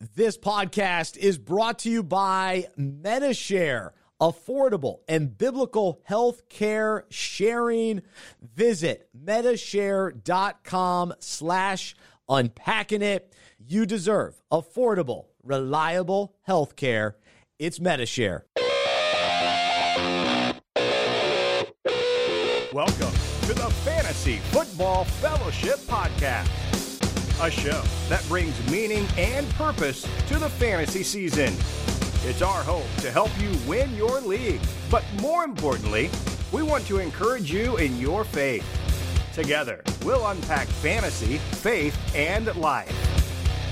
This podcast is brought to you by Medi-Share, affordable and biblical health care sharing. Visit medishare.com slash unpacking it. You deserve affordable, reliable health care. It's Medi-Share. Welcome to the Fantasy Football Fellowship Podcast a show that brings meaning and purpose to the fantasy season. It's our hope to help you win your league, but more importantly, we want to encourage you in your faith. Together, we'll unpack fantasy, faith, and life.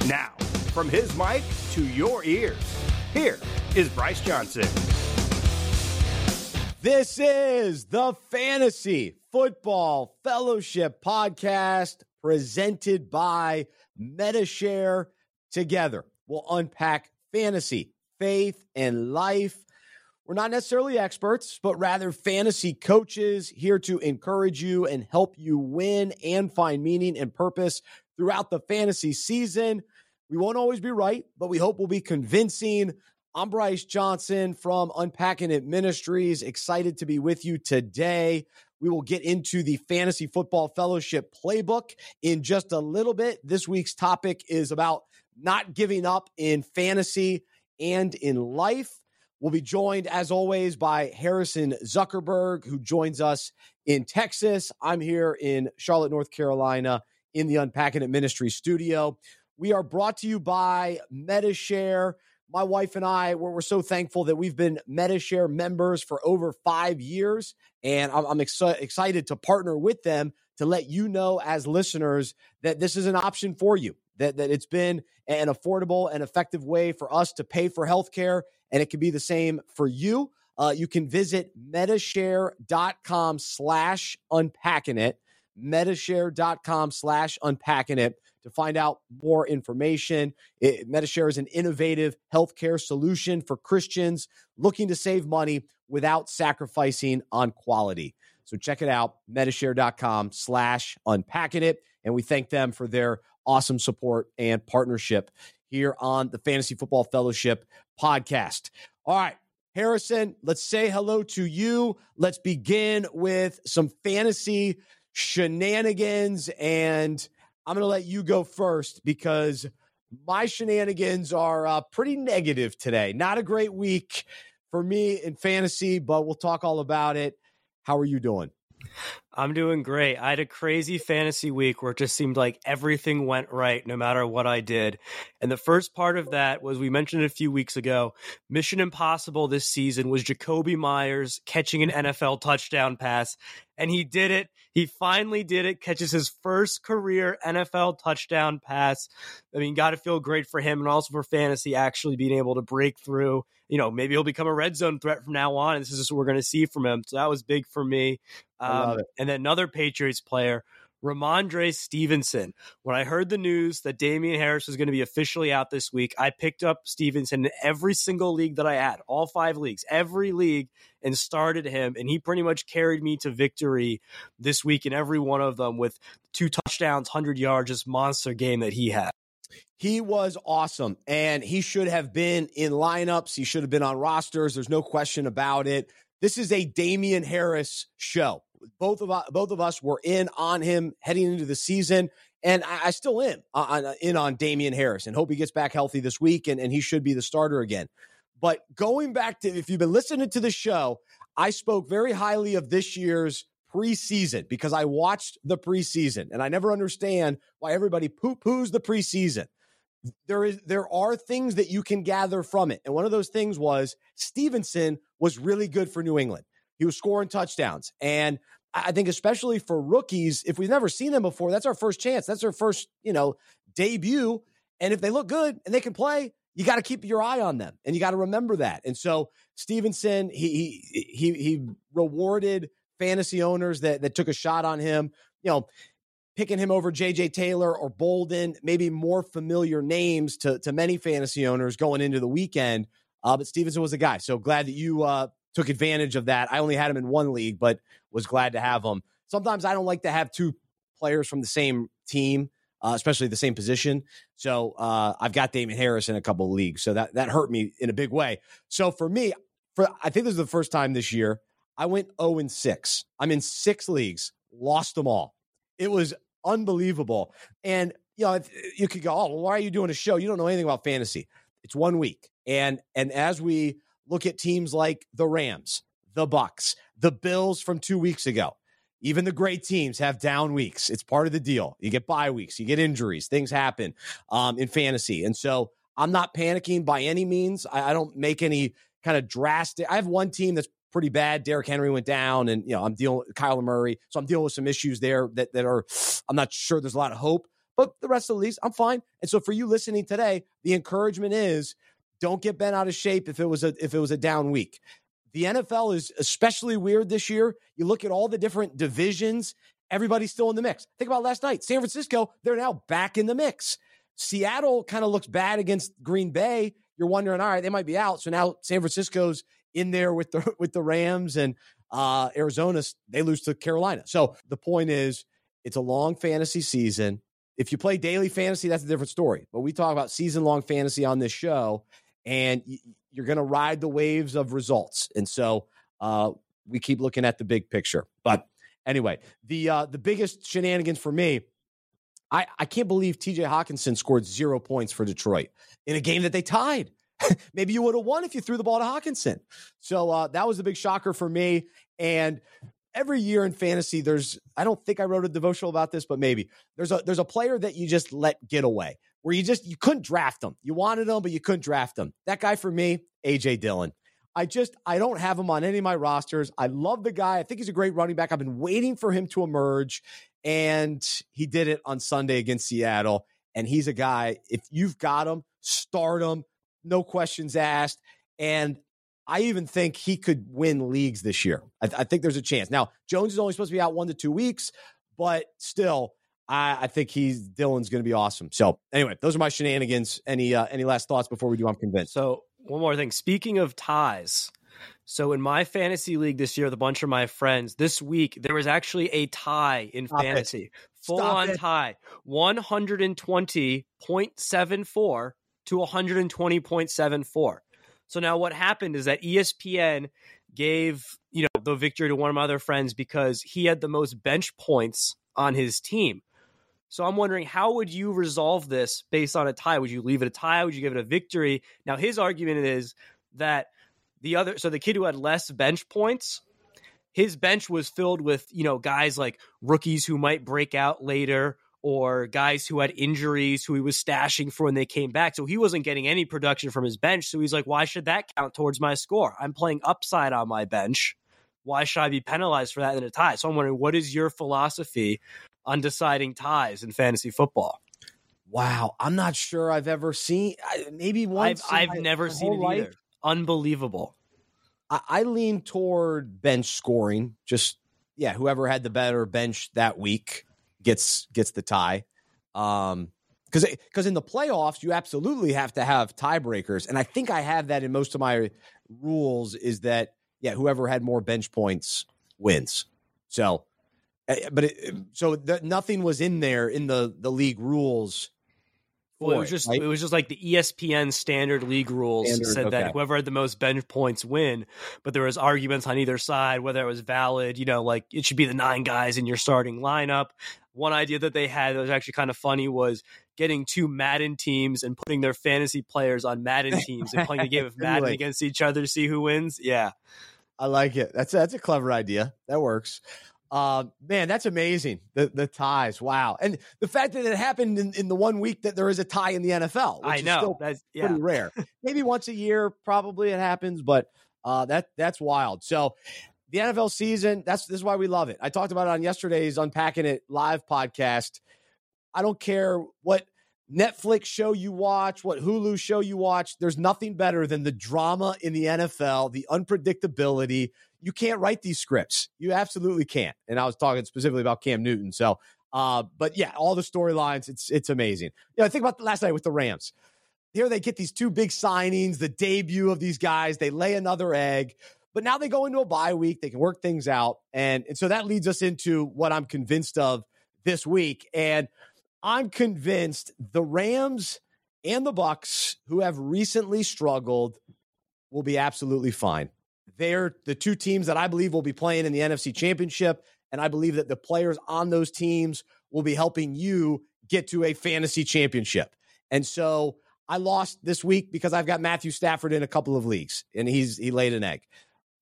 Now, from his mic to your ears, here is Bryce Johnson. This is the Fantasy Football Fellowship Podcast presented by Medi-Share. Together, we'll unpack fantasy, faith, and life. We're not necessarily experts, but rather fantasy coaches here to encourage you and help you win and find meaning and purpose throughout the fantasy season. We won't always be right, but we hope we'll be convincing. I'm Bryce Johnson from Unpacking It Ministries. Excited to be with you today. We will get into the Fantasy Football Fellowship playbook in just a little bit. This week's topic is about not giving up in fantasy and in life. We'll be joined, as always, by Harrison Zuckerberg, who joins us in Texas. I'm here in Charlotte, North Carolina, in the Unpacking It Ministry studio. We are brought to you by Medi-Share my wife and I, we're, we're, so thankful that we've been Medi-Share members for over five years. And I'm, I'm ex- excited to partner with them to let you know, as listeners, that this is an option for you, that, that it's been an affordable and effective way for us to pay for healthcare. And it can be the same for you. Uh, you can visit medishare.com slash unpacking it, medishare.com slash unpacking it to find out more information. It, Medi-Share is an innovative healthcare solution for Christians looking to save money without sacrificing on quality. So check it out, medishare.com slash unpacking it. And we thank them for their awesome support and partnership here on the Fantasy Football Fellowship podcast. All right. Harrison, let's say hello to you. Let's begin with some fantasy shenanigans and I'm going to let you go first because my shenanigans are uh, pretty negative today. Not a great week for me in fantasy, but we'll talk all about it. How are you doing? I'm doing great. I had a crazy fantasy week where it just seemed like everything went right no matter what I did. And the first part of that was we mentioned a few weeks ago. Mission Impossible this season was Jakobi Meyers catching an NFL touchdown pass. And he did it. He finally did it, catches his first career NFL touchdown pass. I mean, got to feel great for him and also for fantasy actually being able to break through. You know, maybe he'll become a red zone threat from now on. And this is what we're going to see from him. So that was big for me. Um, and then another Patriots player, Rhamondre Stevenson. When I heard the news that Damien Harris was going to be officially out this week, I picked up Stevenson in every single league that I had, all five leagues, every league, and started him. And he pretty much carried me to victory this week in every one of them with two touchdowns, 100 yards, just monster game that he had. He was awesome, and he should have been in lineups. He should have been on rosters. There's no question about it. This is a Damien Harris show. Both of us, both of us were in on him heading into the season, and I, I still am uh, on, uh, in on Damien Harris and hope he gets back healthy this week and, and he should be the starter again. But going back to if you've been listening to the show, I spoke very highly of this year's preseason because I watched the preseason and I never understand why everybody poo poos the preseason there is there are things that you can gather from it. And one of those things was Stevenson was really good for New England. He was scoring touchdowns. And I think especially for rookies, if we've never seen them before, that's our first chance. That's our first, you know, debut. And if they look good and they can play, you got to keep your eye on them and you got to remember that. And so Stevenson, he he he he rewarded fantasy owners that that took a shot on him. You know, picking him over JJ Taylor or Bolden, maybe more familiar names to, to many fantasy owners going into the weekend. Uh, but Stevenson was a guy. So glad that you uh, took advantage of that. I only had him in one league, but was glad to have him. Sometimes I don't like to have two players from the same team uh, especially the same position. So uh, I've got Damien Harris in a couple leagues. So that that hurt me in a big way. So for me, for I think this is the first time this year I went 0 and 6. I'm in six leagues, lost them all. It was unbelievable. And you know, you could go, oh, well, why are you doing a show? You don't know anything about fantasy. It's one week, and and as we look at teams like the Rams, the Bucks, the Bills from two weeks ago, even the great teams have down weeks. It's part of the deal. You get bye weeks, you get injuries, things happen um, in fantasy, and so I'm not panicking by any means. I, I don't make any kind of drastic. I have one team that's pretty bad. Derrick Henry went down, and you know I'm dealing with Kyler Murray, so I'm dealing with some issues there that that are. I'm not sure there's a lot of hope, but the rest of the leagues, I'm fine. And so for you listening today, the encouragement is don't get bent out of shape if it was a if it was a down week. The NFL is especially weird this year. You look at all the different divisions, everybody's still in the mix. Think about last night. San Francisco, they're now back in the mix. Seattle kind of looks bad against Green Bay. You're wondering, all right, they might be out. So now San Francisco's in there with the with the Rams and uh Arizona, they lose to Carolina. So the point is it's a long fantasy season. If you play daily fantasy, that's a different story. But we talk about season long fantasy on this show, and you're going to ride the waves of results. And so uh, we keep looking at the big picture. But anyway, the uh, the biggest shenanigans for me, I, I can't believe TJ Hockenson scored zero points for Detroit in a game that they tied. Maybe you would have won if you threw the ball to Hawkinson. So uh, that was a big shocker for me. And every year in fantasy, there's I don't think I wrote a devotional about this, but maybe there's a there's a player that you just let get away where you just you couldn't draft them. You wanted them, but you couldn't draft them. That guy for me, AJ Dillon. I just I don't have him on any of my rosters. I love the guy. I think he's a great running back. I've been waiting for him to emerge, and he did it on Sunday against Seattle. And he's a guy. If you've got him, start him, no questions asked. And I even think he could win leagues this year. I, I, think there's a chance. Now, Jones is only supposed to be out one to two weeks, but still, I, I think he's Dillon's going to be awesome. So, anyway, those are my shenanigans. Any uh, any last thoughts before we do? I'm convinced. So, one more thing. Speaking of ties, so in my fantasy league this year with a bunch of my friends, this week there was actually a tie in Stop fantasy, it. full Stop on it. tie, one hundred and twenty point seven four to one hundred and twenty point seven four. So now what happened is that ESPN gave, you know, the victory to one of my other friends because he had the most bench points on his team. So I'm wondering how would you resolve this based on a tie? Would you leave it a tie? Would you give it a victory? Now his argument is that the other so the kid who had less bench points his bench was filled with, you know, guys like rookies who might break out later or guys who had injuries who he was stashing for when they came back. So he wasn't getting any production from his bench. So he's like, why should that count towards my score? I'm playing upside on my bench. Why should I be penalized for that in a tie? So I'm wondering, what is your philosophy on deciding ties in fantasy football? Wow, I'm not sure I've ever seen. Maybe once. I've, I've never seen it life. either. Unbelievable. I, I lean toward bench scoring. Just yeah, whoever had the better bench that week gets gets the tie. Um, because because in the playoffs you absolutely have to have tiebreakers, and I think I have that in most of my rules. Is that yeah, whoever had more bench points wins. So, Eh, eh, but it, eh, so the, nothing was in there in the the league rules well, it was just right? it was just like the ESPN standard league rules standard, said okay. that whoever had the most bench points win, but there was arguments on either side whether it was valid. You know, like it should be the nine guys in your starting lineup. One idea that they had that was actually kind of funny was getting two Madden teams and putting their fantasy players on Madden teams and playing a game of Madden against each other to see who wins. Yeah, I like it. That's that's a clever idea. That works. Uh, man, that's amazing. The the ties, wow, and the fact that it happened in, in the one week that there is a tie in the NFL. I know that's yeah. pretty rare. Maybe once a year, probably it happens, but uh, that that's wild. So the NFL season, that's this is why we love it. I talked about it on yesterday's Unpacking It live podcast. I don't care what Netflix show you watch, what Hulu show you watch. There's nothing better than the drama in the NFL, the unpredictability, you can't write these scripts. You absolutely can't. And I was talking specifically about Cam Newton. So, uh, but yeah, all the storylines, it's it's amazing. You know, I think about last night with the Rams. Here they get these two big signings, the debut of these guys. They lay another egg, but now they go into a bye week. They can work things out, and and so that leads us into what I'm convinced of this week. And I'm convinced the Rams and the Bucks, who have recently struggled, will be absolutely fine. They're the two teams that I believe will be playing in the NFC Championship, and I believe that the players on those teams will be helping you get to a fantasy championship. And so I lost this week because I've got Matthew Stafford in a couple of leagues, and he's he laid an egg.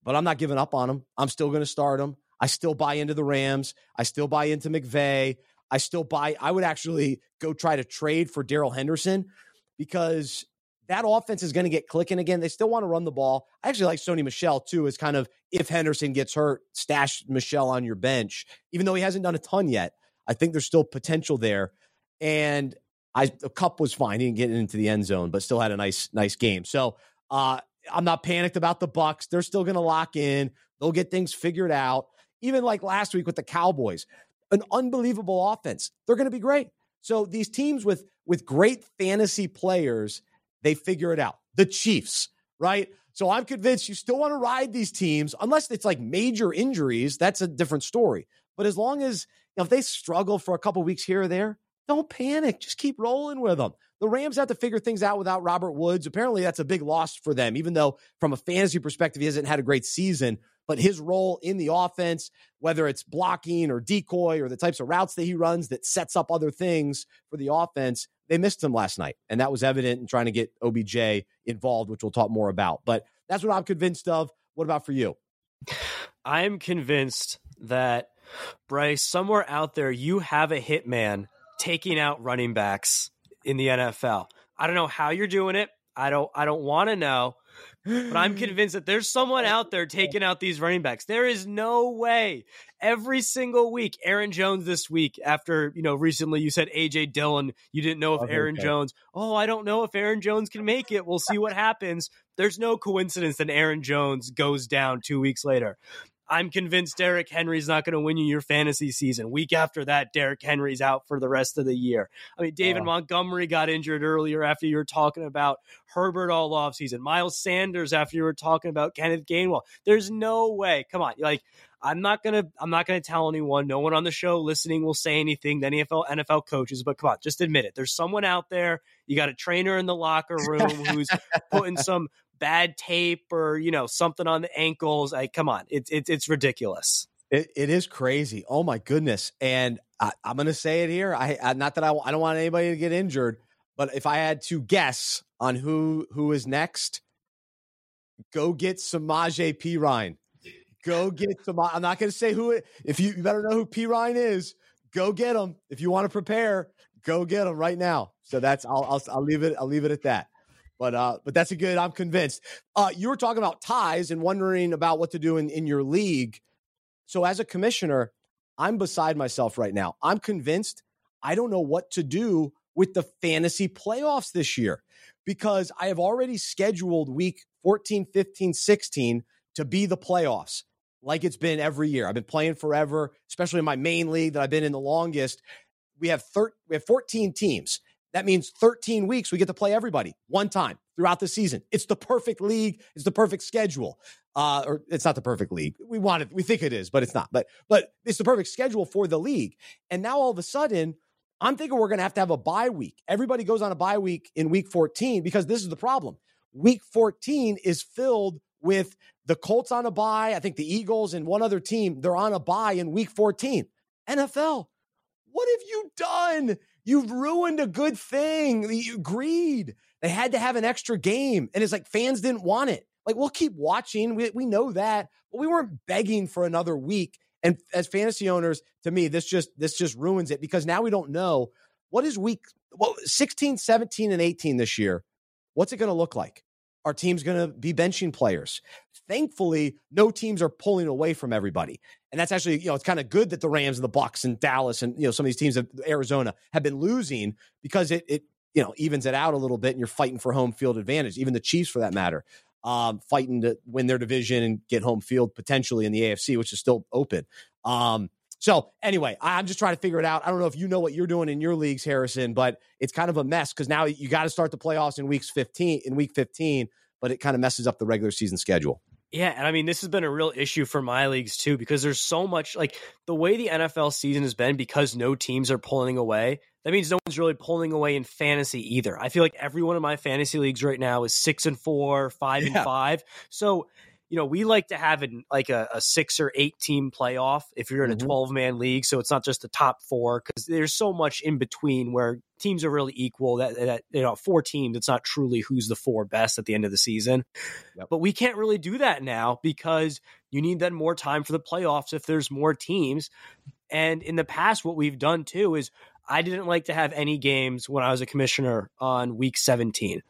But I'm not giving up on him. I'm still going to start him. I still buy into the Rams. I still buy into McVay. I still buy. I would actually go try to trade for Darrell Henderson because that offense is going to get clicking again. They still want to run the ball. I actually like Sony Michel too, as kind of if Henderson gets hurt, stash Michel on your bench, even though he hasn't done a ton yet. I think there's still potential there. And I the Kupp was fine. He didn't get into the end zone, but still had a nice, nice game. So uh, I'm not panicked about the Bucks. They're still going to lock in. They'll get things figured out. Even like last week with the Cowboys, an unbelievable offense. They're going to be great. So these teams with with great fantasy players, they figure it out. The Chiefs, right? So I'm convinced you still want to ride these teams, unless it's like major injuries. That's a different story. But as long as you know, if they struggle for a couple weeks here or there, don't panic. Just keep rolling with them. The Rams have to figure things out without Robert Woods. Apparently, that's a big loss for them, even though from a fantasy perspective, he hasn't had a great season. But his role in the offense, whether it's blocking or decoy or the types of routes that he runs that sets up other things for the offense, they missed him last night. And that was evident in trying to get OBJ involved, which we'll talk more about. But that's what I'm convinced of. What about for you? I am convinced that, Bryce, somewhere out there, you have a hitman taking out running backs in the NFL. I don't know how you're doing it. I don't I don't want to know. But I'm convinced that there's someone out there taking out these running backs. There is no way. Every single week, Aaron Jones this week, after, you know, recently you said AJ Dillon, you didn't know if Aaron Jones, oh, I don't know if Aaron Jones can make it. We'll see what happens. There's no coincidence that Aaron Jones goes down two weeks later. I'm convinced Derrick Henry's not going to win you your fantasy season. Week after that, Derrick Henry's out for the rest of the year. I mean, David uh, Montgomery got injured earlier after you were talking about Herbert all offseason. Miles Sanders after you were talking about Kenneth Gainwell. There's no way. Come on. Like, I'm not gonna I'm not gonna tell anyone. No one on the show listening will say anything. The NFL NFL coaches, but come on, just admit it. There's someone out there. You got a trainer in the locker room who's putting some bad tape or you know something on the ankles. I come on, it's it's it's ridiculous. It, it is crazy. Oh my goodness! And I, am going to say it here. I, I not that I, I don't want anybody to get injured, but if I had to guess on who who is next, go get Samaje Perine. Go get some. I'm not going to say who. It, if you, you better know who Perine is, go get him. If you want to prepare, go get him right now. So that's I'll, I'll I'll leave it. I'll leave it at that. But uh, but that's a good. I'm convinced. Uh, you were talking about ties and wondering about what to do in in your league. So as a commissioner, I'm beside myself right now. I'm convinced I don't know what to do with the fantasy playoffs this year because I have already scheduled week 14, 15, 16 to be the playoffs like it's been every year. I've been playing forever, especially in my main league that I've been in the longest. We have thir- we have 14 teams. That means 13 weeks we get to play everybody one time throughout the season. It's the perfect league. It's the perfect schedule. Uh, or it's not the perfect league. We want it. We think it is, but it's not. But but it's the perfect schedule for the league. And now all of a sudden, I'm thinking we're going to have to have a bye week. Everybody goes on a bye week in week 14 because this is the problem. Week 14 is filled with the Colts on a bye. I think the Eagles and one other team, they're on a bye in week 14. NFL, what have you done? You've ruined a good thing. You greed. They had to have an extra game. And it's like fans didn't want it. Like, we'll keep watching. We, we know that, but we weren't begging for another week. And as fantasy owners, to me, this just this just ruins it because now we don't know what is week well, 16, 17, and 18 this year. What's it going to look like? Our team's going to be benching players. Thankfully, no teams are pulling away from everybody. And that's actually, you know, it's kind of good that the Rams and the Bucks and Dallas and, you know, some of these teams of Arizona have been losing because it, it, you know, evens it out a little bit and you're fighting for home field advantage. Even the Chiefs, for that matter, um, fighting to win their division and get home field potentially in the AFC, which is still open. Um, so anyway, I'm just trying to figure it out. I don't know if you know what you're doing in your leagues, Harrison, but it's kind of a mess because now you got to start the playoffs in weeks 15 in week 15, but it kind of messes up the regular season schedule. Yeah, and I mean this has been a real issue for my leagues too because there's so much like the way the NFL season has been because no teams are pulling away. That means no one's really pulling away in fantasy either. I feel like every one of my fantasy leagues right now is 6 and 4, 5 yeah. and 5. So you know, we like to have an, like a, a, six or eight team playoff if you're in a mm-hmm. 12 man league. So it's not just the top four because there's so much in between where teams are really equal that, that, you know, four teams, it's not truly who's the four best at the end of the season. Yep. But we can't really do that now because you need then more time for the playoffs if there's more teams. And in the past, what we've done too is I didn't like to have any games when I was a commissioner on week 17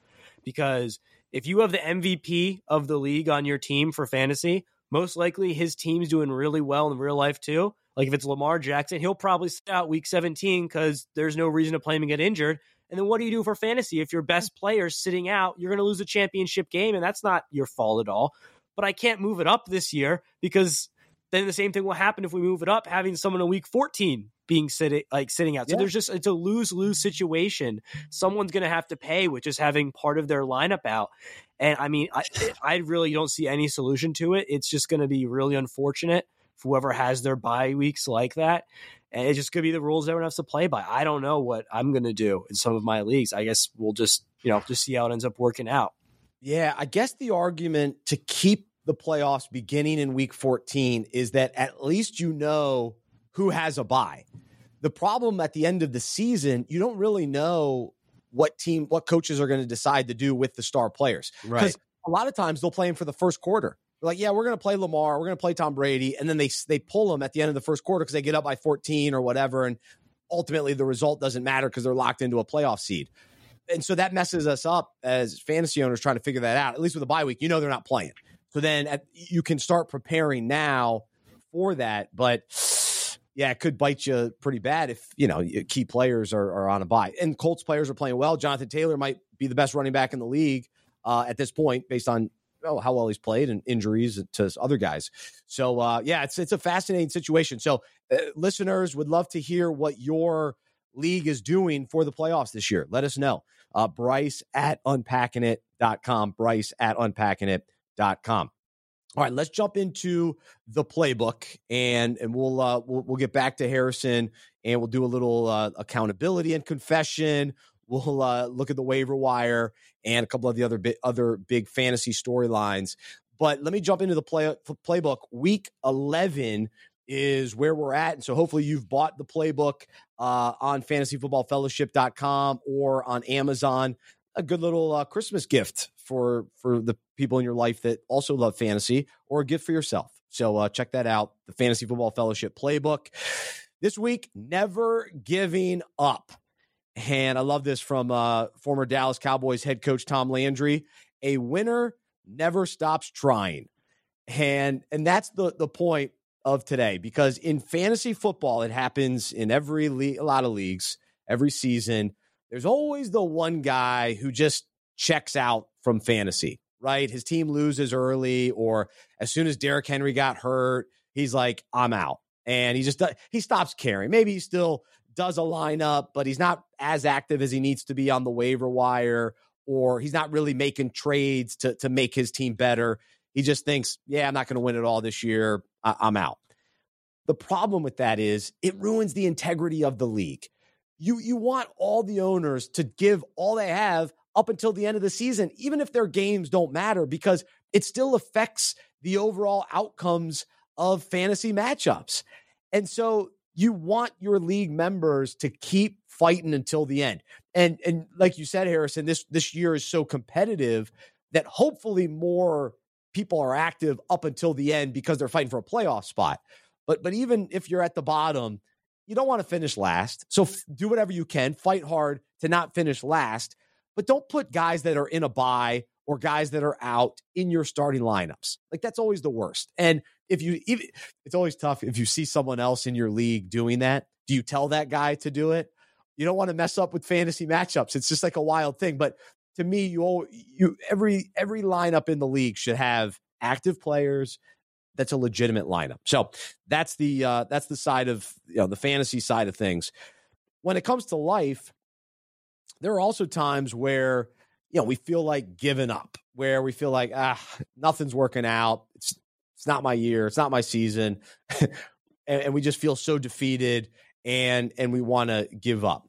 because – if you have the MVP of the league on your team for fantasy, most likely his team's doing really well in real life too. Like if it's Lamar Jackson, he'll probably sit out week 17 because there's no reason to play him and get injured. And then what do you do for fantasy? If your best player's sitting out, you're going to lose a championship game, and that's not your fault at all. But I can't move it up this year because then the same thing will happen if we move it up, having someone in week 14 being sitting like sitting out. So yeah. there's just it's a lose lose mm-hmm. situation. Someone's going to have to pay with just having part of their lineup out. And I mean, I I really don't see any solution to it. It's just going to be really unfortunate for whoever has their bye weeks like that. And it's just going to be the rules everyone has to play by. I don't know what I'm going to do in some of my leagues. I guess we'll just you know just see how it ends up working out. Yeah, I guess the argument to keep the playoffs beginning in week 14 is that at least you know who has a bye. The problem at the end of the season, you don't really know what team, what coaches are going to decide to do with the star players. Because a lot of times they'll play them for the first quarter. They're like, yeah, we're going to play Lamar, we're going to play Tom Brady, and then they they pull them at the end of the first quarter because they get up by 14 or whatever, and ultimately the result doesn't matter because they're locked into a playoff seed. And so that messes us up as fantasy owners trying to figure that out. At least with a bye week, you know they're not playing. So then at, you can start preparing now for that. But yeah, it could bite you pretty bad if you know key players are, are on a bye. And Colts players are playing well. Jonathan Taylor might be the best running back in the league uh, at this point, based on oh, how well he's played and injuries to other guys. So uh, yeah, it's it's a fascinating situation. So uh, listeners would love to hear what your league is doing for the playoffs this year. Let us know. Uh, Bryce at unpackingit.com. Bryce at unpackingit.com. All right, let's jump into the playbook, and and we'll uh, we'll, we'll get back to Harrison, and we'll do a little uh, accountability and confession. We'll uh, look at the waiver wire and a couple of the other bi- other big fantasy storylines. But let me jump into the play playbook. Week eleven is where we're at, and so hopefully you've bought the playbook uh, on FantasyFootballFellowship.com or on Amazon a good little uh, Christmas gift for for the people in your life that also love fantasy, or a gift for yourself. So uh, check that out, the Fantasy Football Fellowship Playbook. This week, never giving up. And I love this from uh, former Dallas Cowboys head coach Tom Landry. A winner never stops trying. And and that's the the point of today because in fantasy football it happens in every league, a lot of leagues, every season there's always the one guy who just checks out from fantasy, right? His team loses early, or as soon as Derrick Henry got hurt, he's like, I'm out. And he just he stops caring. Maybe he still does a lineup, but he's not as active as he needs to be on the waiver wire, or he's not really making trades to to make his team better. He just thinks, yeah, I'm not going to win it all this year. I- I'm out. The problem with that is it ruins the integrity of the league you you want all the owners to give all they have up until the end of the season, even if their games don't matter, because it still affects the overall outcomes of fantasy matchups. And so you want your league members to keep fighting until the end. And and like you said, Harrison, this this year is so competitive that hopefully more people are active up until the end because they're fighting for a playoff spot. But but even if you're at the bottom, you don't want to finish last. So f- do whatever you can, fight hard to not finish last, but don't put guys that are in a bye or guys that are out in your starting lineups. Like that's always the worst. And if you even it's always tough if you see someone else in your league doing that, do you tell that guy to do it? You don't want to mess up with fantasy matchups. It's just like a wild thing, but to me you all you every every lineup in the league should have active players that's a legitimate lineup. So that's the uh, that's the side of you know the fantasy side of things. When it comes to life, there are also times where you know we feel like giving up, where we feel like ah nothing's working out. It's it's not my year. It's not my season, and, and we just feel so defeated and and we want to give up.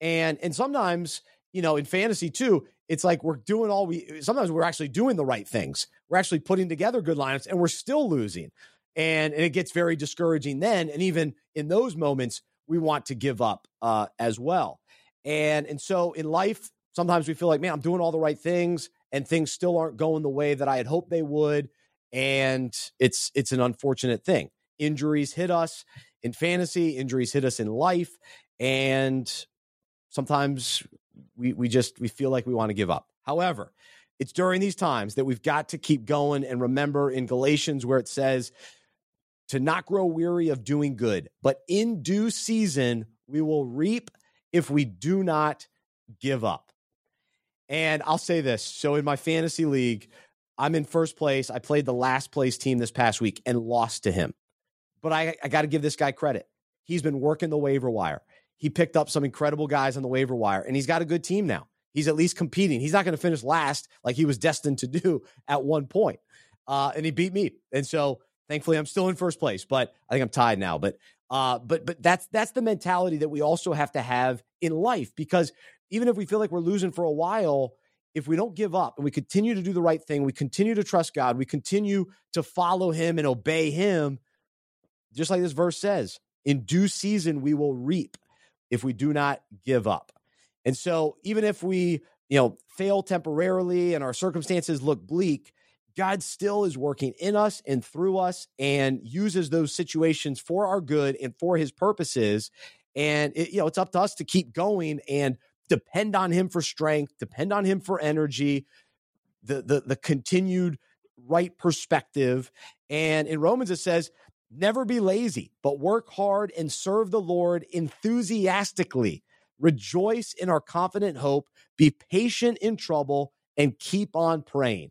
And and sometimes you know in fantasy too, it's like we're doing all we. Sometimes we're actually doing the right things. We're actually putting together good lineups, and we're still losing. And, and it gets very discouraging then. And even in those moments, we want to give up uh, as well. And and so in life, sometimes we feel like, man, I'm doing all the right things, and things still aren't going the way that I had hoped they would. And it's it's an unfortunate thing. Injuries hit us in fantasy, injuries hit us in life, and sometimes we we just we feel like we want to give up. However, it's during these times that we've got to keep going and remember in Galatians where it says to not grow weary of doing good, but in due season we will reap if we do not give up. And I'll say this. So in my fantasy league, I'm in first place. I played the last place team this past week and lost to him. But I, I got to give this guy credit. He's been working the waiver wire. He picked up some incredible guys on the waiver wire, and he's got a good team now. He's at least competing. He's not going to finish last like he was destined to do at one point. Uh, and he beat me. And so thankfully I'm still in first place, but I think I'm tied now. But uh, but but that's that's the mentality that we also have to have in life because even if we feel like we're losing for a while, if we don't give up and we continue to do the right thing, we continue to trust God, we continue to follow Him and obey Him, just like this verse says, in due season we will reap if we do not give up. And so even if we, you know, fail temporarily and our circumstances look bleak, God still is working in us and through us and uses those situations for our good and for his purposes. And it, you know, it's up to us to keep going and depend on him for strength, depend on him for energy, the the the continued right perspective. And in Romans it says, never be lazy, but work hard and serve the Lord enthusiastically. Rejoice in our confident hope, be patient in trouble, and keep on praying.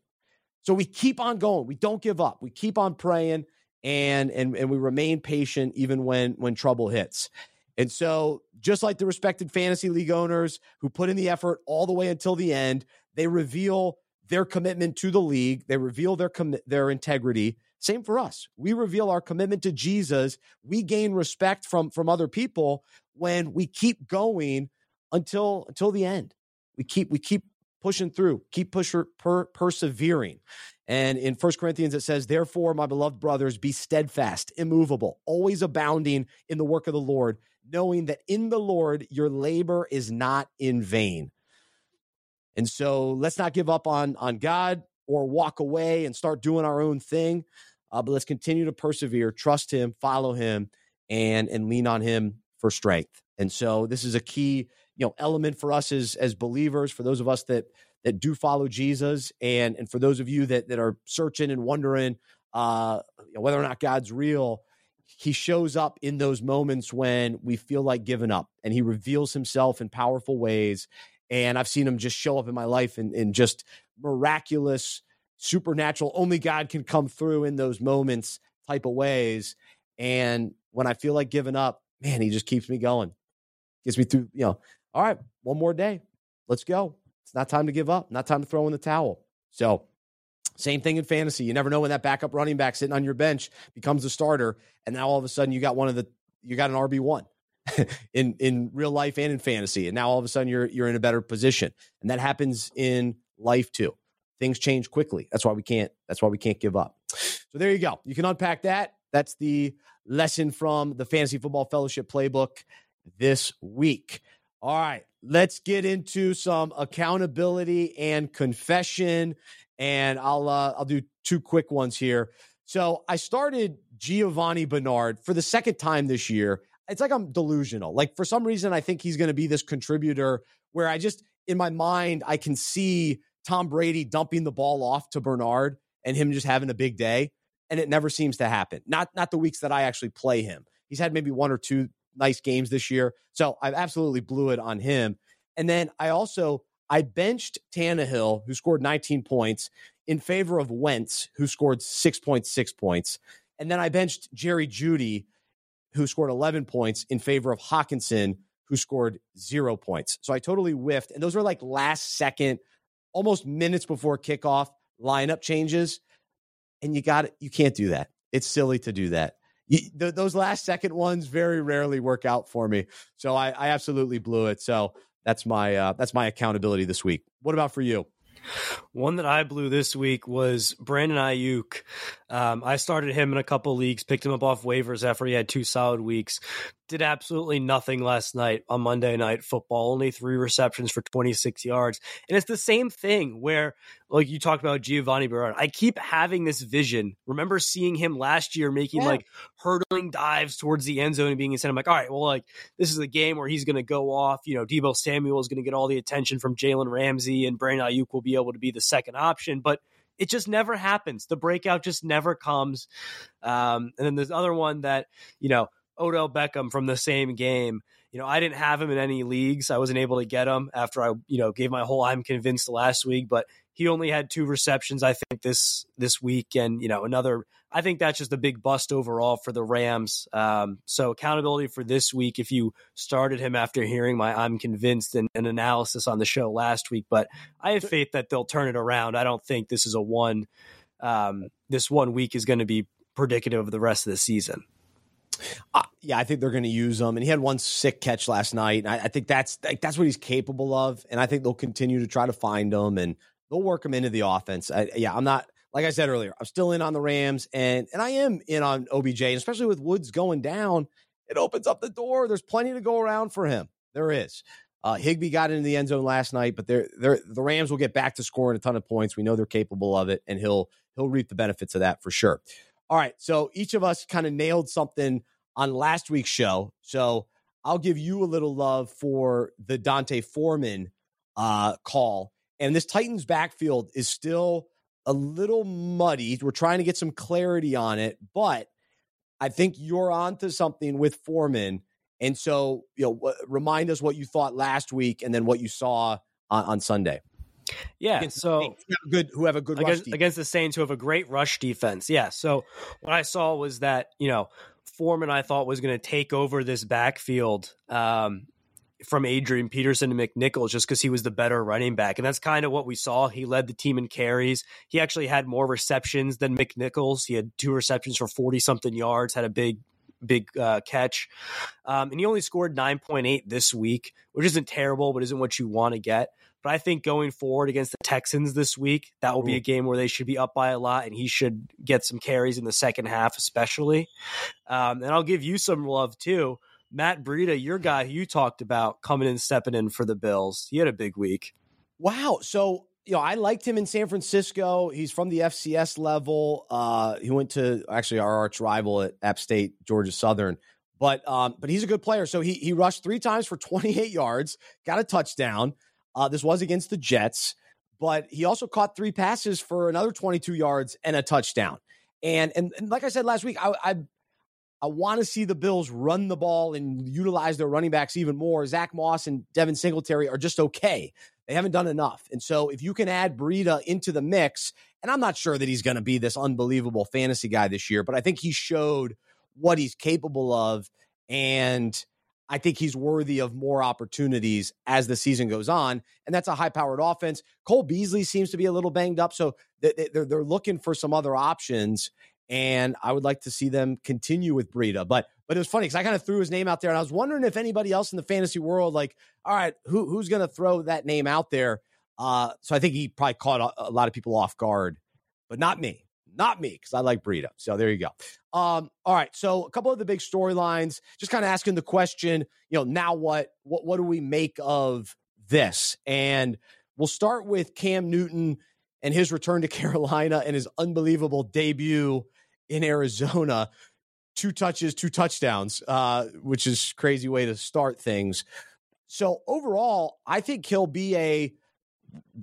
So we keep on going. We don't give up. We keep on praying and and and we remain patient even when when trouble hits. And so just like the respected fantasy league owners who put in the effort all the way until the end, they reveal their commitment to the league, they reveal their com- their integrity. Same for us. We reveal our commitment to Jesus. We gain respect from from other people when we keep going until until the end. We keep we keep pushing through, keep push, per, persevering. And in First Corinthians, it says, Therefore, my beloved brothers, be steadfast, immovable, always abounding in the work of the Lord, knowing that in the Lord your labor is not in vain. And so let's not give up on, on God or walk away and start doing our own thing. Uh, but let's continue to persevere, trust Him, follow Him, and, and lean on Him for strength. And so this is a key you know element for us as as believers for those of us that that do follow jesus and and for those of you that that are searching and wondering uh you know, whether or not god's real he shows up in those moments when we feel like giving up and he reveals himself in powerful ways and i've seen him just show up in my life in, in just miraculous supernatural only god can come through in those moments type of ways and when i feel like giving up man he just keeps me going gets me through you know all right, one more day. Let's go. It's not time to give up, not time to throw in the towel. So, same thing in fantasy. You never know when that backup running back sitting on your bench becomes a starter, and now all of a sudden you got one of the you got an RB one in in real life and in fantasy, and now all of a sudden you're you're in a better position, and that happens in life too. Things change quickly. That's why we can't. That's why we can't give up. So there you go. You can unpack that. That's the lesson from the Fantasy Football Fellowship playbook this week. All right, let's get into some accountability and confession, and I'll uh, I'll do two quick ones here. So I started Giovanni Bernard for the second time this year. It's like I'm delusional. Like for some reason, I think he's going to be this contributor where I just in my mind I can see Tom Brady dumping the ball off to Bernard and him just having a big day, and it never seems to happen. Not not the weeks that I actually play him. He's had maybe one or two nice games this year. So I absolutely blew it on him. And then I also I benched Tannehill, who scored 19 points, in favor of Wentz, who scored 6.6 points. And then I benched Jerry Jeudy, who scored 11 points, in favor of Hockenson, who scored zero points. So I totally whiffed. And those were like last second almost minutes before kickoff lineup changes, and you got it. You can't do that. It's silly to do that. Those last second ones very rarely work out for me. So I, I absolutely blew it. So that's my uh, that's my accountability this week. What about for you? One that I blew this week was Brandon Aiyuk. Um, I started him in a couple leagues, picked him up off waivers after he had two solid weeks. Did absolutely nothing last night on Monday Night Football. Only three receptions for 26 yards. And it's the same thing where, like you talked about Giovanni Bernard. I keep having this vision. Remember seeing him last year making yeah. like hurdling dives towards the end zone and being insane. I'm like, all right, well, like this is a game where he's going to go off. You know, Deebo Samuel is going to get all the attention from Jalen Ramsey, and Brandon Aiyuk will be able to be the second option. But it just never happens. The breakout just never comes. Um, and then there's other one that, you know, Odell Beckham from the same game. You know, I didn't have him in any leagues. I wasn't able to get him after I, you know, gave my whole I'm convinced last week, but he only had two receptions, I think, this this week, and you know, another. I think that's just a big bust overall for the Rams. Um, so accountability for this week. If you started him after hearing my I'm convinced and an analysis on the show last week, but I have faith that they'll turn it around. I don't think this is a one. Um, this one week is going to be predictive of the rest of the season. Uh, yeah, I think they're going to use him, and he had one sick catch last night. I, I, think that's like, that's what he's capable of, and I think they'll continue to try to find him and they'll work him into the offense. I, yeah, I'm not like I said earlier. I'm still in on the Rams, and and I am in on OBJ, especially with Woods going down. It opens up the door. There's plenty to go around for him. There is. Uh, Higbee got into the end zone last night, but they're, they're, the Rams will get back to scoring a ton of points. We know they're capable of it, and he'll he'll reap the benefits of that for sure. All right, so each of us kind of nailed something on last week's show. So I'll give you a little love for the D'Onta Foreman uh, call. And this Titans backfield is still a little muddy. We're trying to get some clarity on it, but I think you're onto something with Foreman. And so, you know, remind us what you thought last week and then what you saw on, on Sunday. Yeah, against so good who have a good against, against, the Saints who have a great rush defense. Yeah, so what I saw was that you know Foreman I thought was going to take over this backfield um, from Adrian Peterson to McNichols just because he was the better running back. And that's kind of what we saw. He led the team in carries. He actually had more receptions than McNichols. He had two receptions for 40 something yards, had a big big uh, catch. Um, and he only scored 9.8 this week, which isn't terrible, but isn't what you want to get. But I think going forward against the Texans this week, that will be a game where they should be up by a lot, and he should get some carries in the second half, especially. Um, and I'll give you some love too. Matt Breida, your guy you talked about coming in, stepping in for the Bills. He had a big week. Wow. So, you know, I liked him in San Francisco. He's from the FCS level. Uh, he went to actually our arch rival at App State, Georgia Southern. But um, but he's a good player. So he he rushed three times for 28 yards, got a touchdown. Uh, this was against the Jets, but he also caught three passes for another 22 yards and a touchdown. And and, and like I said last week, I, I I want to see the Bills run the ball and utilize their running backs even more. Zach Moss and Devin Singletary are just okay. They haven't done enough. And so if you can add Breida into the mix, and I'm not sure that he's going to be this unbelievable fantasy guy this year, but I think he showed what he's capable of. And I think he's worthy of more opportunities as the season goes on. And that's a high powered offense. Cole Beasley seems to be a little banged up. So they're, they're looking for some other options and I would like to see them continue with Breida. But but it was funny because I kind of threw his name out there, and I was wondering if anybody else in the fantasy world, like, all right, who who's going to throw that name out there? Uh, so I think he probably caught a, a, lot of people off guard, but not me, not me, because I like Breida. So there you go. Um, all right, so a couple of the big storylines, just kind of asking the question, you know, now what? What what do we make of this? And we'll start with Cam Newton and his return to Carolina and his unbelievable debut in Arizona. Two touches, two touchdowns, uh, which is crazy way to start things. So overall, I think he'll be a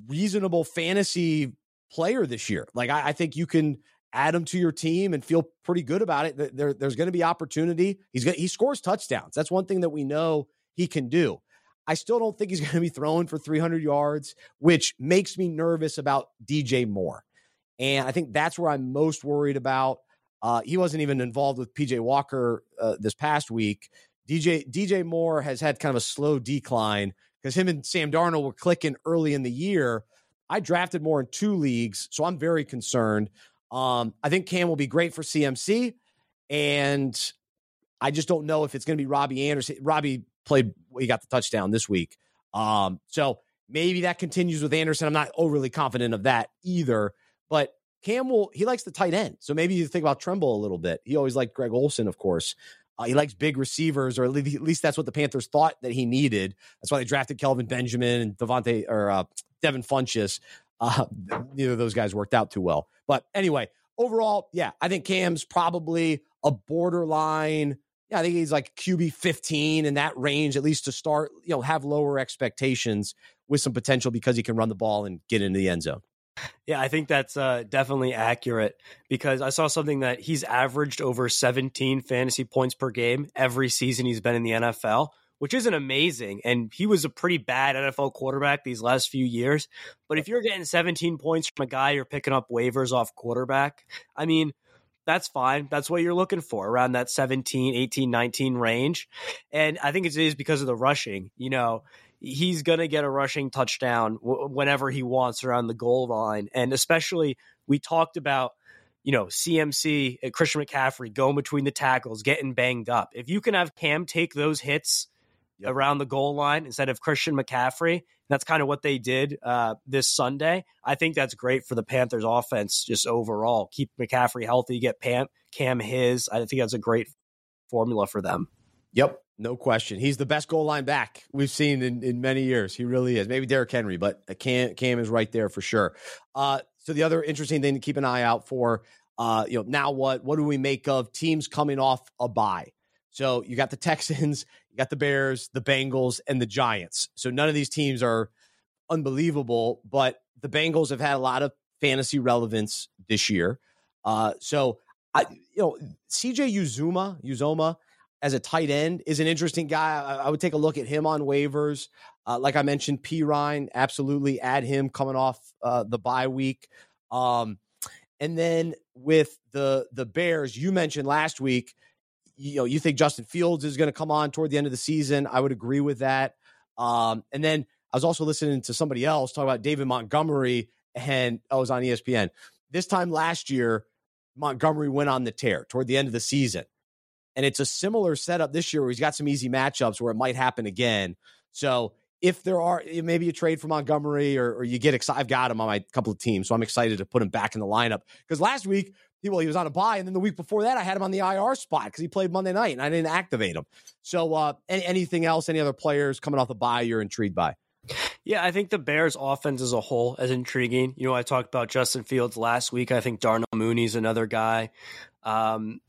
reasonable fantasy player this year. Like I, I think you can add him to your team and feel pretty good about it. There, there's going to be opportunity. He's he scores touchdowns. That's one thing that we know he can do. I still don't think he's going to be throwing for 300 yards, which makes me nervous about DJ Moore. And I think that's where I'm most worried about. Uh, he wasn't even involved with PJ Walker uh, this past week. DJ DJ Moore has had kind of a slow decline because him and Sam Darnold were clicking early in the year. I drafted Moore in two leagues, so I'm very concerned. Um, I think Cam will be great for CMC, and I just don't know if it's going to be Robbie Anderson. Robbie played, he got the touchdown this week. Um, so maybe that continues with Anderson. I'm not overly confident of that either, but Cam will, he likes the tight end. So maybe you think about Tremble a little bit. He always liked Greg Olsen, of course. Uh, he likes big receivers, or at least that's what the Panthers thought that he needed. That's why they drafted Kelvin Benjamin and Devontae or uh, Devin Funchess. Uh, neither of those guys worked out too well. But anyway, overall, yeah, I think Cam's probably a borderline. Yeah, I think he's like QB 15 in that range, at least to start, you know, have lower expectations with some potential because he can run the ball and get into the end zone. Yeah, I think that's uh, definitely accurate because I saw something that he's averaged over 17 fantasy points per game every season he's been in the NFL, which isn't amazing. And he was a pretty bad NFL quarterback these last few years. But if you're getting 17 points from a guy you're picking up waivers off quarterback, I mean, that's fine. That's what you're looking for around that 17, 18, 19 range. And I think it is because of the rushing. You know, he's going to get a rushing touchdown w- whenever he wants around the goal line. And especially, we talked about, you know, CMC, uh, Christian McCaffrey going between the tackles, getting banged up. If you can have Cam take those hits yep. around the goal line instead of Christian McCaffrey, that's kind of what they did uh, this Sunday. I think that's great for the Panthers offense just overall. Keep McCaffrey healthy, get Pam, Cam his. I think that's a great formula for them. Yep. No question. He's the best goal line back we've seen in, in many years. He really is. Maybe Derrick Henry, but Cam, Cam is right there for sure. Uh, so the other interesting thing to keep an eye out for, uh, you know, now what? What do we make of teams coming off a bye? So you got the Texans, you got the Bears, the Bengals, and the Giants. So none of these teams are unbelievable, but the Bengals have had a lot of fantasy relevance this year. Uh, so I, you know, CJ Uzomah, Uzomah as a tight end is an interesting guy. I, I would take a look at him on waivers. Uh, like I mentioned, Perine, absolutely add him coming off uh, the bye week. Um, and then with the the Bears, you mentioned last week, you know, you think Justin Fields is going to come on toward the end of the season. I would agree with that. Um, and then I was also listening to somebody else talk about David Montgomery, and I was on ESPN. This time last year, Montgomery went on the tear toward the end of the season. And it's a similar setup this year where he's got some easy matchups where it might happen again. So if there are maybe a trade for Montgomery or, or you get excited, I've got him on my couple of teams, so I'm excited to put him back in the lineup because last week he well he was on a bye, and then the week before that I had him on the IR spot because he played Monday night and I didn't activate him. So uh, any, anything else? Any other players coming off the bye you're intrigued by? Yeah, I think the Bears offense as a whole is intriguing. You know, I talked about Justin Fields last week. I think Darnell Mooney's another guy. Um,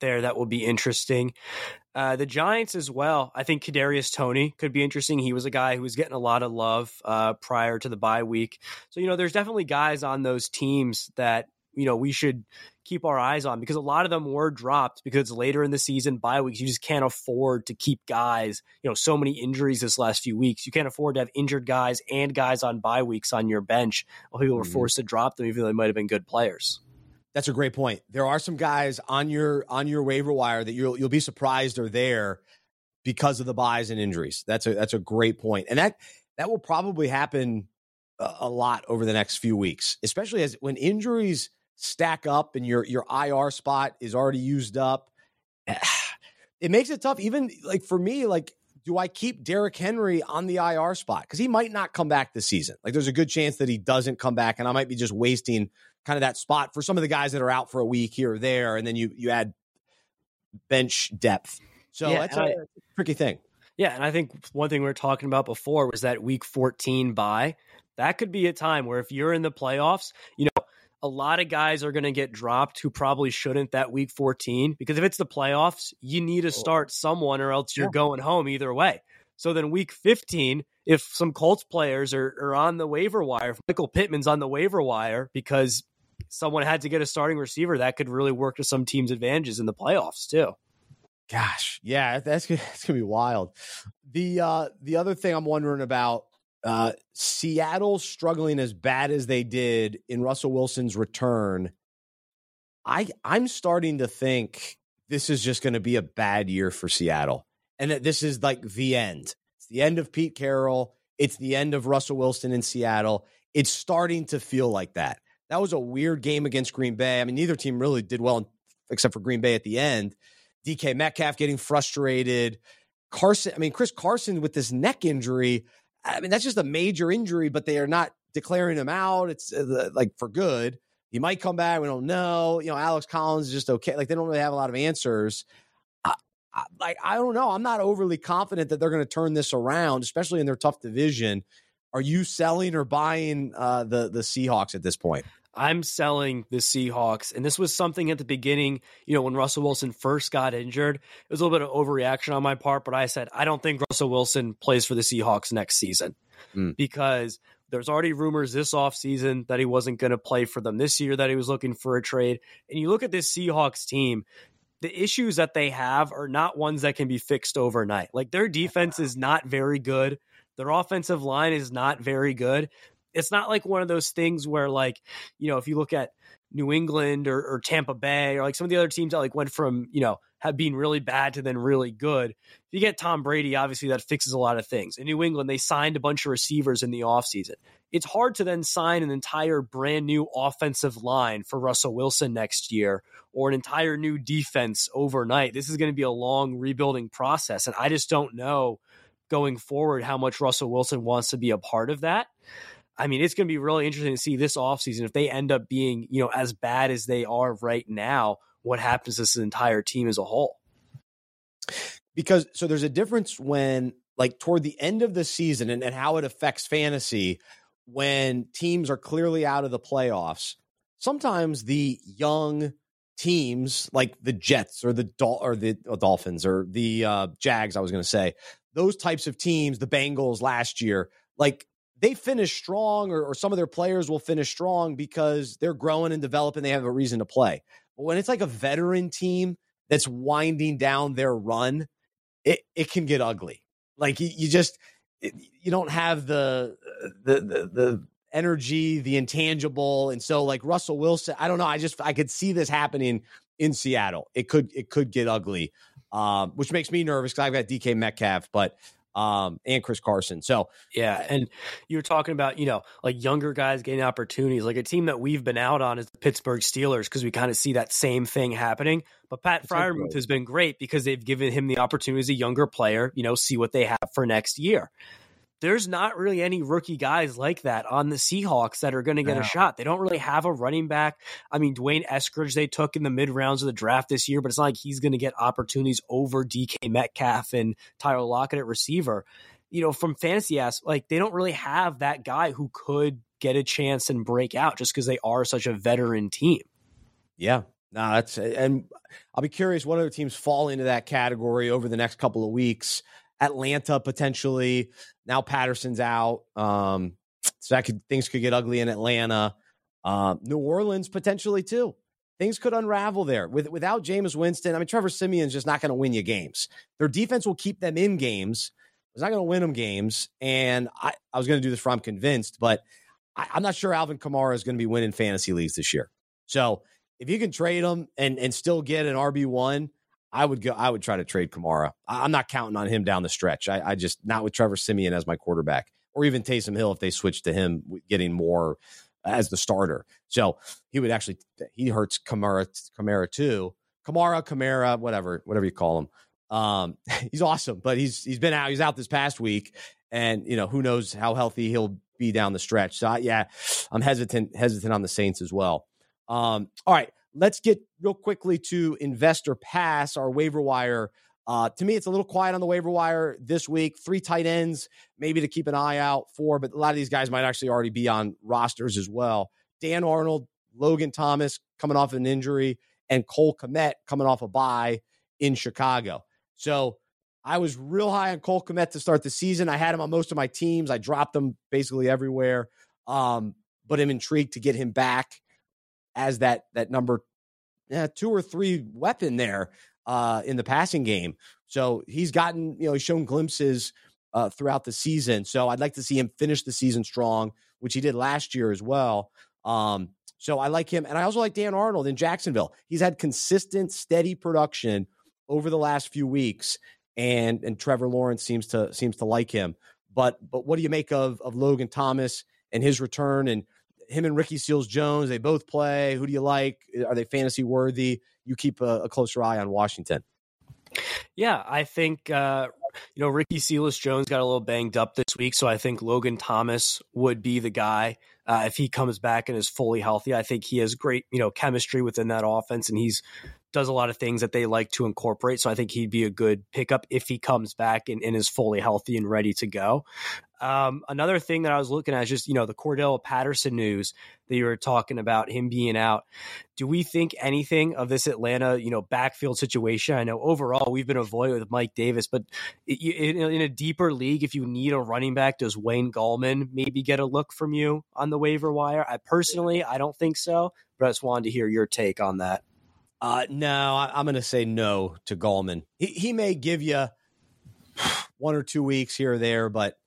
there that will be interesting. Uh, the Giants as well. I think Kadarius Toney could be interesting. He was a guy who was getting a lot of love uh, prior to the bye week. So you know, there's definitely guys on those teams that you know we should keep our eyes on because a lot of them were dropped because later in the season bye weeks you just can't afford to keep guys you know so many injuries this last few weeks you can't afford to have injured guys and guys on bye weeks on your bench while people were mm-hmm. forced to drop them even though they might have been good players that's a great point. There are some guys on your on your waiver wire that you'll you'll be surprised are there because of the byes and injuries. That's a that's a great point, and that that will probably happen a, a lot over the next few weeks, especially as when injuries stack up and your your IR spot is already used up. It makes it tough. Even like for me, like do I keep Derrick Henry on the IR spot? Because he might not come back this season. Like there's a good chance that he doesn't come back, and I might be just wasting kind of that spot for some of the guys that are out for a week here or there, and then you you add bench depth. So yeah, that's a, I, tricky thing. Yeah, and I think one thing we were talking about before was that week 14 bye. That could be a time where if you're in the playoffs, you know, a lot of guys are going to get dropped who probably shouldn't that week 14 because if it's the playoffs, you need to start someone or else you're yeah. going home either way. So then week 15, if some Colts players are, are on the waiver wire, if Michael Pittman's on the waiver wire because someone had to get a starting receiver, that could really work to some teams' advantages in the playoffs too. Gosh, yeah, that's gonna, be wild. The uh, the other thing I'm wondering about uh, Seattle struggling as bad as they did in Russell Wilson's return. I I'm starting to think this is just going to be a bad year for Seattle, and that this is like the end. It's the end of Pete Carroll. It's the end of Russell Wilson in Seattle. It's starting to feel like that. That was a weird game against Green Bay. I mean, neither team really did well except for Green Bay at the end. DK Metcalf getting frustrated. Carson, I mean, Chris Carson with this neck injury. I mean, that's just a major injury, but they are not declaring him out. It's uh, like for good. He might come back. We don't know. You know, Alex Collins is just okay. Like they don't really have a lot of answers. I, I, like I don't know. I'm not overly confident that they're going to turn this around, especially in their tough division. Are you selling or buying uh, the the Seahawks at this point? I'm selling the Seahawks. And this was something at the beginning, you know, when Russell Wilson first got injured. It was a little bit of overreaction on my part, but I said, I don't think Russell Wilson plays for the Seahawks next season mm. because there's already rumors this offseason that he wasn't going to play for them this year, that he was looking for a trade. And you look at this Seahawks team, the issues that they have are not ones that can be fixed overnight. Like their defense is not very good. Their offensive line is not very good. It's not like one of those things where, like, you know, if you look at New England or, or Tampa Bay or like some of the other teams that like went from, you know, have been really bad to then really good. If you get Tom Brady, obviously that fixes a lot of things. In New England, they signed a bunch of receivers in the offseason. It's hard to then sign an entire brand new offensive line for Russell Wilson next year or an entire new defense overnight. This is going to be a long rebuilding process. And I just don't know going forward how much Russell Wilson wants to be a part of that. I mean, it's going to be really interesting to see this offseason if they end up being, you know, as bad as they are right now what happens to this entire team as a whole. Because so there's a difference when like toward the end of the season and, and how it affects fantasy when teams are clearly out of the playoffs. Sometimes the young teams like the Jets or the Dol- or the uh, Dolphins or the uh, Jags, I was going to say, those types of teams, the Bengals last year, like they finish strong or, or, some of their players will finish strong because they're growing and developing. They have a reason to play. But when it's like a veteran team that's winding down their run, it, it can get ugly. Like you, you just it, you don't have the, the the the energy, the intangible, and so like Russell Wilson, I don't know. I just I could see this happening in Seattle. It could it could get ugly, um, which makes me nervous because I've got DK Metcalf, but um, and Chris Carson. So yeah, and you were talking about you know like younger guys getting opportunities. Like a team that we've been out on is the Pittsburgh Steelers because we kind of see that same thing happening. But Pat Freiermuth has been great because they've given him the opportunity as a younger player. You know, see what they have for next year there's not really any rookie guys like that on the Seahawks that are going to get a shot. They don't really have a running back. I mean, D'Wayne Eskridge they took in the mid rounds of the draft this year, but it's not like he's going to get opportunities over DK Metcalf and Tyler Lockett at receiver. You know, from fantasy ass, like they don't really have that guy who could get a chance and break out just because they are such a veteran team. Yeah, no, that's and I'll be curious what other teams fall into that category over the next couple of weeks. Atlanta potentially. Now Patterson's out. Um, so that could things could get ugly in Atlanta. Uh, New Orleans potentially too. Things could unravel there. With without Jameis Winston, I mean Trevor Siemian's just not going to win you games. Their defense will keep them in games. It's not going to win them games. And I, I was going to do this for I'm convinced, but I, I'm not sure Alvin Kamara is going to be winning fantasy leagues this year. So if you can trade him and and still get an RB one, I would go. I would try to trade Kamara. I'm not counting on him down the stretch. I, I just not with Trevor Siemian as my quarterback, or even Taysom Hill if they switch to him getting more as the starter. So he would actually he hurts Kamara Kamara too. Kamara Kamara whatever whatever you call him. Um, he's awesome, but he's he's been out. He's out this past week, and you know who knows how healthy he'll be down the stretch. So yeah, I'm hesitant hesitant on the Saints as well. Um, all right, let's get real quickly to Invest or Pass, our waiver wire. Uh, to me, it's a little quiet on the waiver wire this week. Three tight ends, maybe to keep an eye out for, but a lot of these guys might actually already be on rosters as well. Dan Arnold, Logan Thomas coming off an injury, and Cole Kmet coming off a bye in Chicago. So I was real high on Cole Kmet to start the season. I had him on most of my teams. I dropped him basically everywhere. Um, but I'm intrigued to get him back as that that number two or three weapon there uh, in the passing game. So he's gotten, you know, shown glimpses uh, throughout the season. So I'd like to see him finish the season strong, which he did last year as well. Um, so I like him. And I also like Dan Arnold in Jacksonville. He's had consistent, steady production over the last few weeks. And and Trevor Lawrence seems to seems to like him. But but what do you make of of Logan Thomas and his return and him and Ricky Seals Jones, they both play. Who do you like? Are they fantasy worthy? You keep a, a closer eye on Washington. Yeah, I think uh, you know Ricky Seals Jones got a little banged up this week, so I think Logan Thomas would be the guy uh, if he comes back and is fully healthy. I think he has great you know chemistry within that offense, and he's does a lot of things that they like to incorporate. So I think he'd be a good pickup if he comes back and, and is fully healthy and ready to go. Um, another thing that I was looking at is just, you know, the Cordarrelle Patterson news that you were talking about him being out. Do we think anything of this Atlanta, you know, backfield situation? I know overall we've been avoiding with Mike Davis, but in, in a deeper league, if you need a running back, does Wayne Gallman maybe get a look from you on the waiver wire? I personally, I don't think so, but I just wanted to hear your take on that. Uh, no, I, am going to say no to Gallman. He, he may give you one or two weeks here or there, but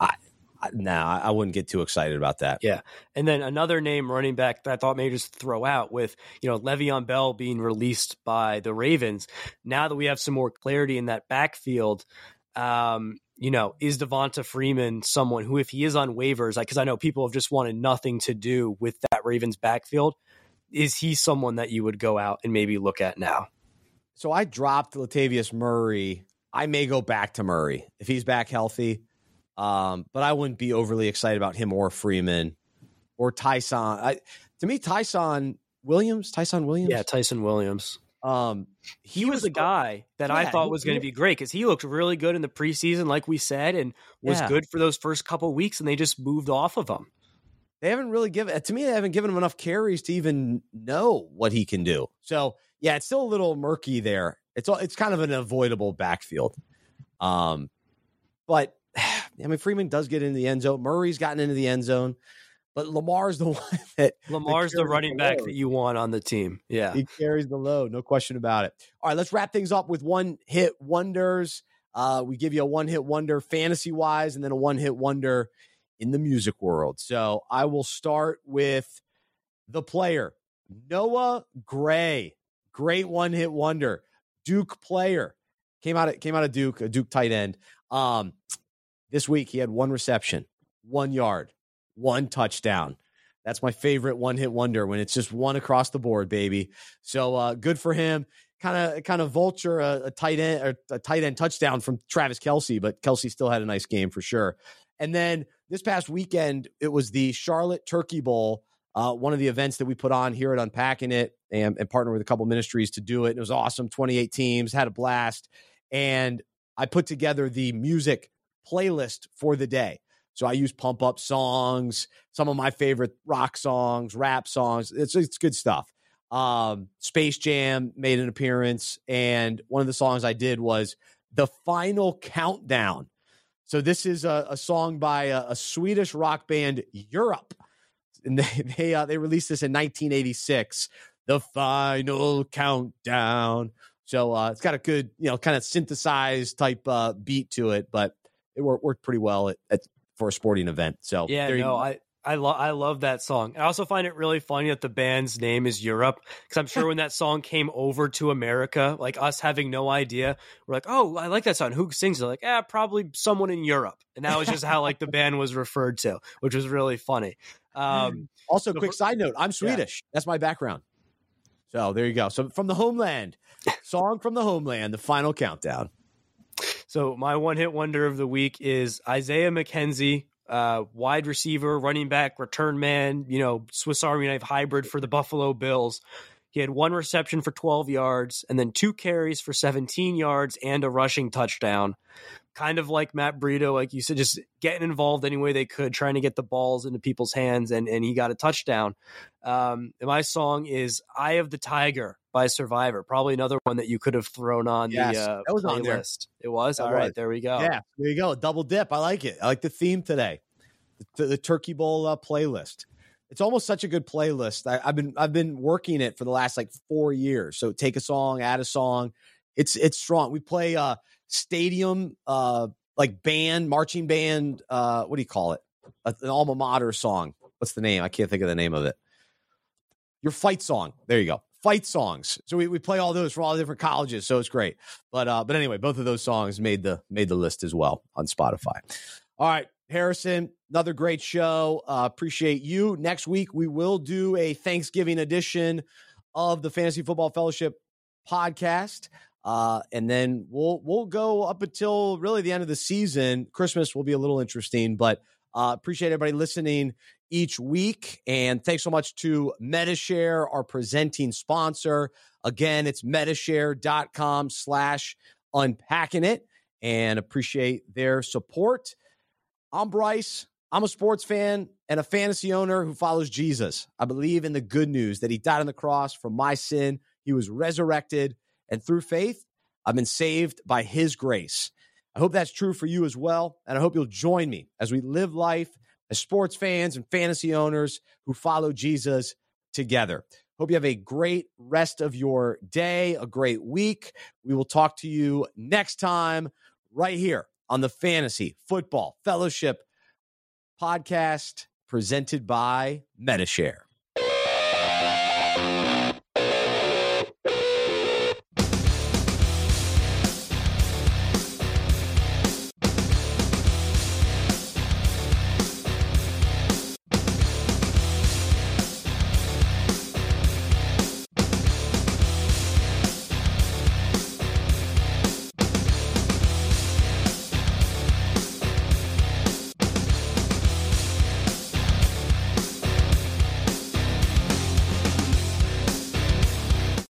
I, I no, I wouldn't get too excited about that. Yeah, and then another name running back that I thought maybe just throw out with you know Le'Veon Bell being released by the Ravens. Now that we have some more clarity in that backfield, um, you know, is Devonta Freeman someone who, if he is on waivers, like because I know people have just wanted nothing to do with that Ravens backfield, is he someone that you would go out and maybe look at now? So I dropped Latavius Murray. I may go back to Murray if he's back healthy. Um, but I wouldn't be overly excited about him or Freeman or Ty'Son. I, to me, Ty'Son Williams, Ty'Son Williams. Yeah, Ty'Son Williams. Um, he, he was, was the guy that yeah, I thought was going to be great because he looked really good in the preseason, like we said, and was yeah. good for those first couple weeks, and they just moved off of him. They haven't really given to me. They haven't given him enough carries to even know what he can do. So yeah, it's still a little murky there. It's all it's kind of an avoidable backfield. Um, but I mean, Freeman does get into the end zone. Murray's gotten into the end zone, but Lamar's the one that Lamar's that the running the back that you want on the team. Yeah, he carries the load, no question about it. All right, let's wrap things up with one hit wonders. Uh, we give you a one hit wonder fantasy wise, and then a one hit wonder in the music world. So I will start with the player Noah Gray, great one hit wonder, Duke player. Came out of, came out of Duke, a Duke tight end. Um, this week, he had one reception, one yard, one touchdown. That's my favorite one hit wonder when it's just one across the board, baby. So uh, good for him. Kind of, kind of vulture a, a, tight end or a tight end touchdown from Travis Kelce, but Kelce still had a nice game for sure. And then this past weekend, it was the Charlotte Turkey Bowl, uh, one of the events that we put on here at Unpacking It, and, and partner with a couple ministries to do it. It was awesome. Twenty eight teams had a blast, and I put together the music playlist for the day. So I use pump up songs, some of my favorite rock songs, rap songs. It's it's good stuff. Um, Space Jam made an appearance, and one of the songs I did was the final countdown. So this is a, a song by a, a, Swedish rock band, Europe, and they they uh, they released this in 1986. The final countdown. So uh, it's got a good, you know, kind of synthesized type uh, beat to it, but it worked, worked pretty well at, at, for a sporting event. So yeah, no, you, I. I love I love that song. I also find it really funny that the band's name is Europe because I'm sure when that song came over to America, like us having no idea, we're like, "Oh, I like that song. Who sings it?" Like, "Yeah, probably someone in Europe." And that was just how like the band was referred to, which was really funny. Um, also, quick side note: I'm Swedish. Yeah. That's my background. So there you go. So from the homeland, song from the homeland, the final countdown. So my one hit wonder of the week is Isaiah McKenzie, uh, wide receiver, running back, return man, you know, Swiss Army knife hybrid for the Buffalo Bills. He had one reception for 12 yards and then two carries for 17 yards and a rushing touchdown. Kind of like Matt Breida, like you said, just getting involved any way they could, trying to get the balls into people's hands, and, and he got a touchdown. Um, my song is Eye of the Tiger by Survivor. Probably another one that you could have thrown on yes, the uh, that was on there. It was that all was. right. There we go. Yeah, there you go. Double dip. I like it. I like the theme today. The, the Turkey Bowl uh, playlist. It's almost such a good playlist. I, have been I've been working it for the last like four years. So take a song, add a song. It's it's strong. We play uh stadium uh like band marching band. Uh, what do you call it? An alma mater song. What's the name? I can't think of the name of it. Your fight song. There you go fight songs. So we, we play all those for all the different colleges. So it's great. But uh, but anyway, both of those songs made the made the list as well on Spotify. All right. Harrison, another great show. Uh, appreciate you. Next week, we will do a Thanksgiving edition of the Fantasy Football Fellowship podcast. Uh, and then we'll we'll go up until really the end of the season. Christmas will be a little interesting, but uh, appreciate everybody listening each week. And thanks so much to Medi-Share, our presenting sponsor. Again, it's medishare.com slash unpacking it and appreciate their support. I'm Bryce. I'm a sports fan and a fantasy owner who follows Jesus. I believe in the good news that he died on the cross for my sin. He was resurrected, and through faith, I've been saved by his grace. I hope that's true for you as well. And I hope you'll join me as we live life as sports fans and fantasy owners who follow Jesus together. Hope you have a great rest of your day, a great week. We will talk to you next time right here on the Fantasy Football Fellowship podcast presented by Medi-Share.